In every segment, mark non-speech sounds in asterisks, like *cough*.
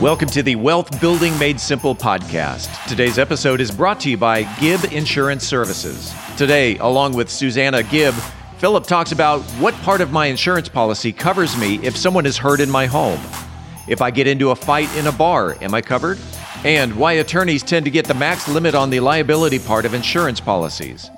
Welcome to the Wealth Building Made Simple podcast. Today's episode is brought to you by Gibb Insurance Services. Today, along with Susanna Gibb, Philip talks about what part of my insurance policy covers me if someone is hurt in my home. If I get into a fight in a bar, am I covered? And why attorneys tend to get the max limit on the liability part of insurance policies.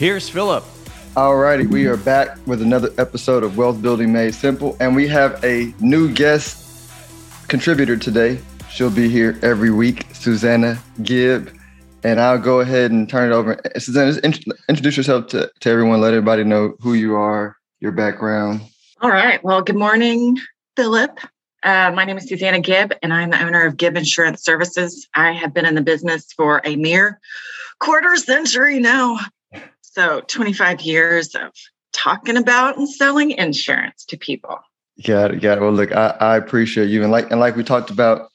Here's Philip. Alrighty, we are back with another episode of Wealth Building Made Simple, and we have a new guest contributor today. She'll be here every week, Susanna Gibb. And I'll go ahead and turn it over. Susanna, introduce yourself to, to everyone. Let everybody know who you are, your background. All right. Well, good morning, Philip. Uh, my name is Susanna Gibb, and I'm the owner of Gibb Insurance Services. I have been in the business for a mere quarter century now. So 25 years of talking about and selling insurance to people. Got it. Got it. Well, look, I, I appreciate you. And like, and like we talked about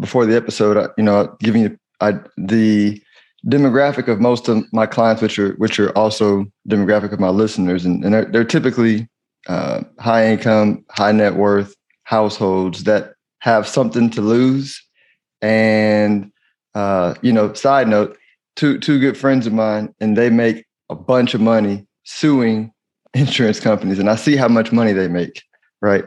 before the episode, you know, giving you I, the demographic of most of my clients, which are, which are also demographic of my listeners. And, and they're, they're typically uh, high income, high net worth households that have something to lose. And, uh, you know, side note, two, two good friends of mine, and they make a bunch of money suing insurance companies and I see how much money they make, right?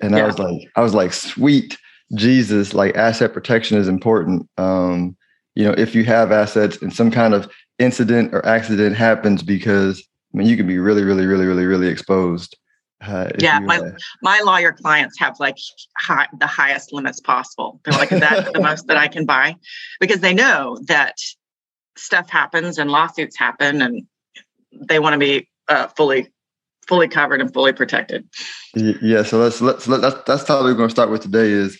And yeah. I was like, I was like, sweet Jesus, like asset protection is important. Um, you know, if you have assets and some kind of incident or accident happens, because I mean, you can be really, really, really, really, really exposed. Uh, yeah, my uh, my lawyer clients have like high, the highest limits possible. They're like, "That's the most that I can buy," because they know that stuff happens and lawsuits happen, and they want to be uh, fully fully covered and fully protected. Yeah, so let's let's let, that's that's how we're going to start with today is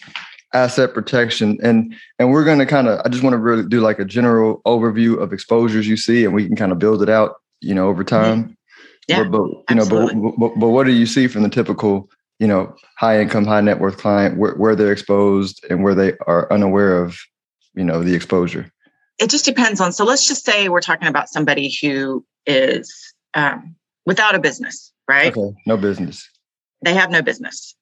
asset protection and and we're going to kind of I just want to really do like a general overview of exposures you see and we can kind of build it out, you know, over time. Yeah, but, but you know, but, but, but what do you see from the typical, you know, high income, high net worth client where, where they're exposed and where they are unaware of, you know, the exposure? It just depends on. So let's just say we're talking about somebody who is um, without a business, right? Okay, no business. They have no business.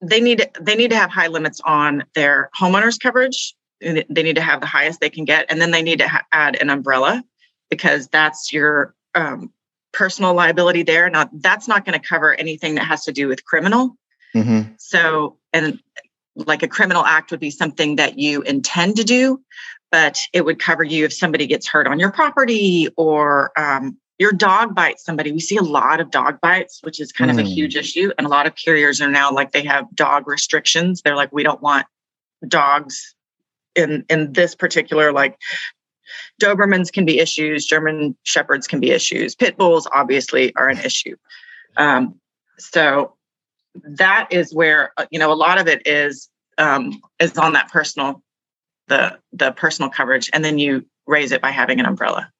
They need they need to have high limits on their homeowners coverage. They need to have the highest they can get, and then they need to ha- add an umbrella because that's your um, personal liability there. Now, that's not going to cover anything that has to do with criminal. Mm-hmm. So, and like a criminal act would be something that you intend to do, but it would cover you if somebody gets hurt on your property or um, your dog bites somebody. We see a lot of dog bites, which is kind mm. of a huge mm. issue. And a lot of carriers are now like they have dog restrictions. They're like, we don't want dogs in in this particular like Dobermans can be issues, German Shepherds can be issues, pit bulls obviously are an issue. Um, so that is where uh, you know a lot of it is um, is on that personal the the personal coverage and then you raise it by having an umbrella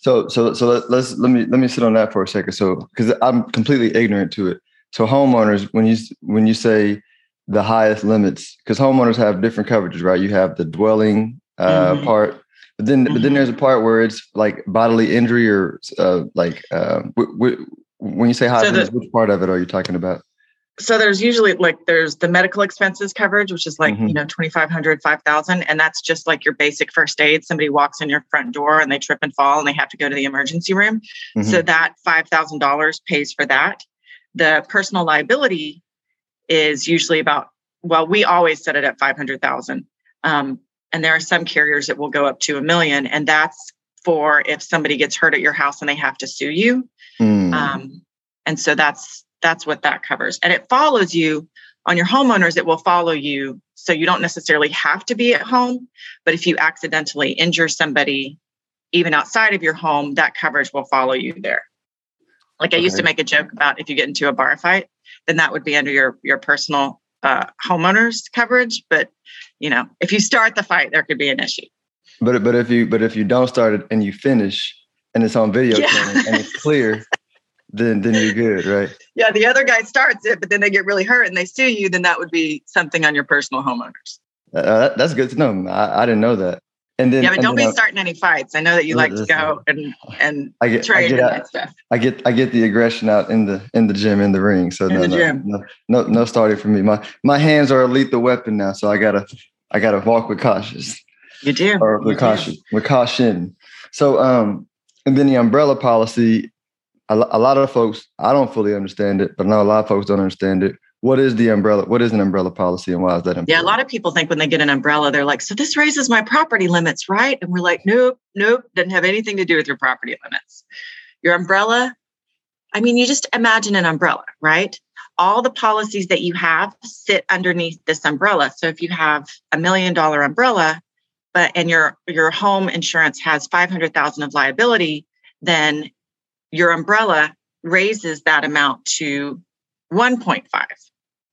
so so so let, us let me let me sit on that for a second so because i'm completely ignorant to it so homeowners when you when you say the highest limits because homeowners have different coverages right you have the dwelling uh, mm-hmm. part but then mm-hmm. but then mm-hmm. there's a part where it's like bodily injury or uh, like uh, w- w- when you say high so limits, the, which part of it are you talking about so there's usually like there's the medical expenses coverage which is like mm-hmm. you know 2500 5000 and that's just like your basic first aid somebody walks in your front door and they trip and fall and they have to go to the emergency room mm-hmm. so that $5000 pays for that the personal liability is usually about well we always set it at 500000 um, and there are some carriers that will go up to a million and that's for if somebody gets hurt at your house and they have to sue you mm. um, and so that's that's what that covers. And it follows you on your homeowners, it will follow you. So you don't necessarily have to be at home, but if you accidentally injure somebody, even outside of your home, that coverage will follow you there. Like I used to make a joke about if you get into a bar fight, then that would be under your your personal uh, homeowners coverage. But you know, if you start the fight, there could be an issue. But but if you but if you don't start it and you finish and it's on video yeah. and it's clear, *laughs* then then you're good, right? Yeah, the other guy starts it, but then they get really hurt and they sue you. Then that would be something on your personal homeowners. Uh, that, that's good to know. I, I, didn't know that. And then yeah, but don't be starting any fights. I know that you like to go and and *sighs* I get, trade I get, and stuff. I get I get the aggression out in the in the gym in the ring. So in no, no, no, no no starting for me. My my hands are a lethal weapon now, so I gotta I gotta walk with cautious. You do. Or with you caution. Do. With caution. So um and then the umbrella policy, a, a lot of folks, I don't fully understand it, but I know a lot of folks don't understand it. What is the umbrella? What is an umbrella policy and why is that important? Yeah, a lot of people think when they get an umbrella, they're like, so this raises my property limits, right? And we're like, nope, nope, doesn't have anything to do with your property limits. Your umbrella, I mean, you just imagine an umbrella, right? All the policies that you have sit underneath this umbrella. So if you have a million dollar umbrella, but and your your home insurance has 500,000 of liability, then your umbrella raises that amount to 1.5.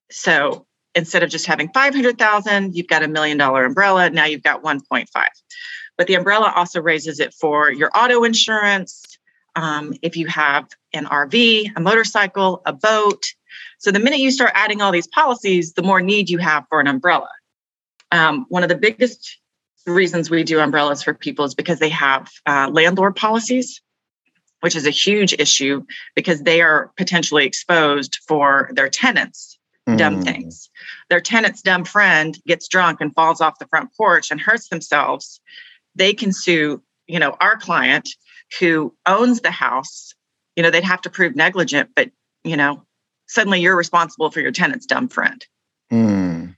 So instead of just having 500,000, you've got a million dollar umbrella, now you've got 1.5. But the umbrella also raises it for your auto insurance, um, if you have an RV, a motorcycle, a boat. So the minute you start adding all these policies, the more need you have for an umbrella. Um, one of the biggest reasons we do umbrellas for people is because they have uh, landlord policies, which is a huge issue because they are potentially exposed for their tenants mm. dumb things. Their tenant's dumb friend gets drunk and falls off the front porch and hurts themselves. They can sue, you know, our client who owns the house. You know, they'd have to prove negligent, but you know, suddenly you're responsible for your tenant's dumb friend. Mm.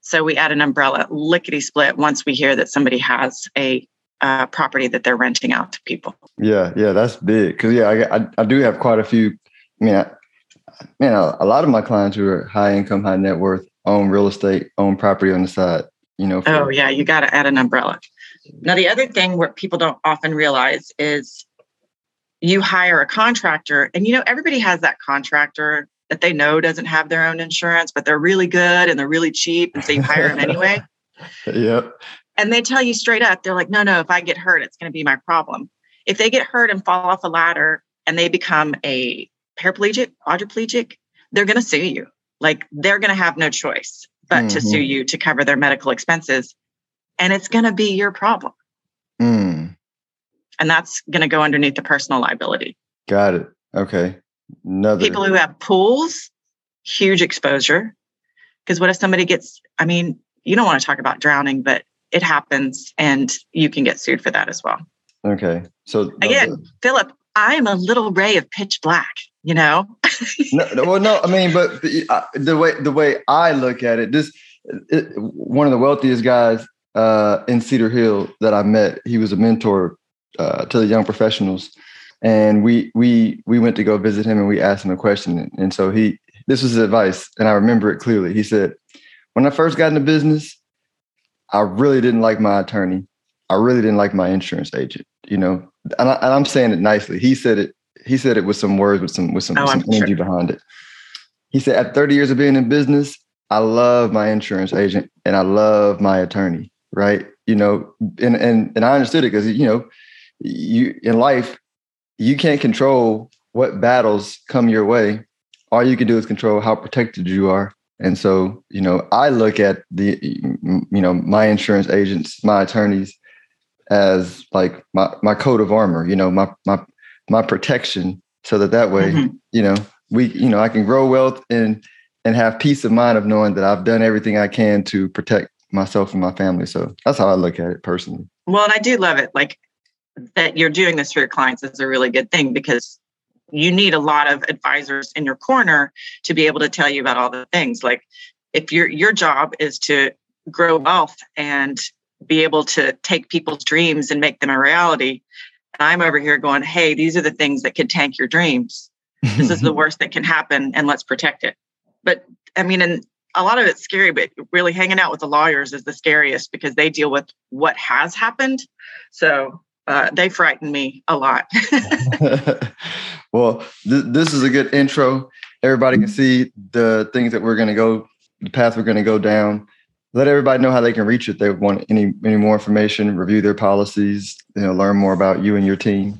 So we add an umbrella lickety split once we hear that somebody has a uh, property that they're renting out to people. Yeah, yeah, that's big. Because yeah, I, I, I do have quite a few. I mean, I, man, a, a, lot of my clients who are high income, high net worth own real estate, own property on the side. You know. For, oh yeah, you got to add an umbrella. Now the other thing what people don't often realize is you hire a contractor, and you know everybody has that contractor that they know doesn't have their own insurance, but they're really good and they're really cheap. And so you hire them anyway. *laughs* yep. And they tell you straight up, they're like, no, no, if I get hurt, it's going to be my problem. If they get hurt and fall off a ladder and they become a paraplegic, quadriplegic, they're going to sue you. Like they're going to have no choice but mm-hmm. to sue you to cover their medical expenses. And it's going to be your problem. Mm. And that's going to go underneath the personal liability. Got it. Okay. Another. People who have pools, huge exposure. Because what if somebody gets, I mean, you don't want to talk about drowning, but it happens and you can get sued for that as well. Okay. So again, Philip, I'm a little ray of pitch black, you know? no, *laughs* well, no, I mean, but uh, the way, the way I look at it, this, it, one of the wealthiest guys uh, in Cedar Hill that I met, he was a mentor uh, to the young professionals and we we we went to go visit him and we asked him a question and so he this was his advice and i remember it clearly he said when i first got into business i really didn't like my attorney i really didn't like my insurance agent you know and, I, am saying it nicely he said it he said it with some words with some with some, oh, some energy sure. behind it he said at 30 years of being in business i love my insurance agent and i love my attorney right you know and and, and i understood it because you know you in life you can't control what battles come your way. All you can do is control how protected you are. And so, you know, I look at the, you know, my insurance agents, my attorneys as like my, my coat of armor, you know, my, my, my protection so that that way, mm-hmm. you know, we, you know, I can grow wealth and, and have peace of mind of knowing that I've done everything I can to protect myself and my family. So that's how I look at it personally. Well, and I do love it. Like that you're doing this for your clients is a really good thing because you need a lot of advisors in your corner to be able to tell you about all the things. Like if your your job is to grow wealth and be able to take people's dreams and make them a reality and i'm over here going hey these are the things that could tank your dreams. This is the *laughs* worst that can happen and let's protect it. But i mean and a lot of it's scary but really hanging out with the lawyers is the scariest because they deal with what has happened. So uh, they frighten me a lot. *laughs* *laughs* well, th- this is a good intro. Everybody can see the things that we're going to go the path we're going to go down. Let everybody know how they can reach it. They want any any more information, review their policies, you know, learn more about you and your team.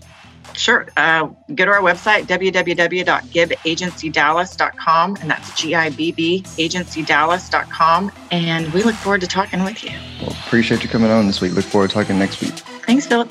Sure. Uh, go to our website, www.gibbagencydallas.com, and that's G I B B agencydallas.com. And we look forward to talking with you. Well, appreciate you coming on this week. Look forward to talking next week. Thanks, Philip.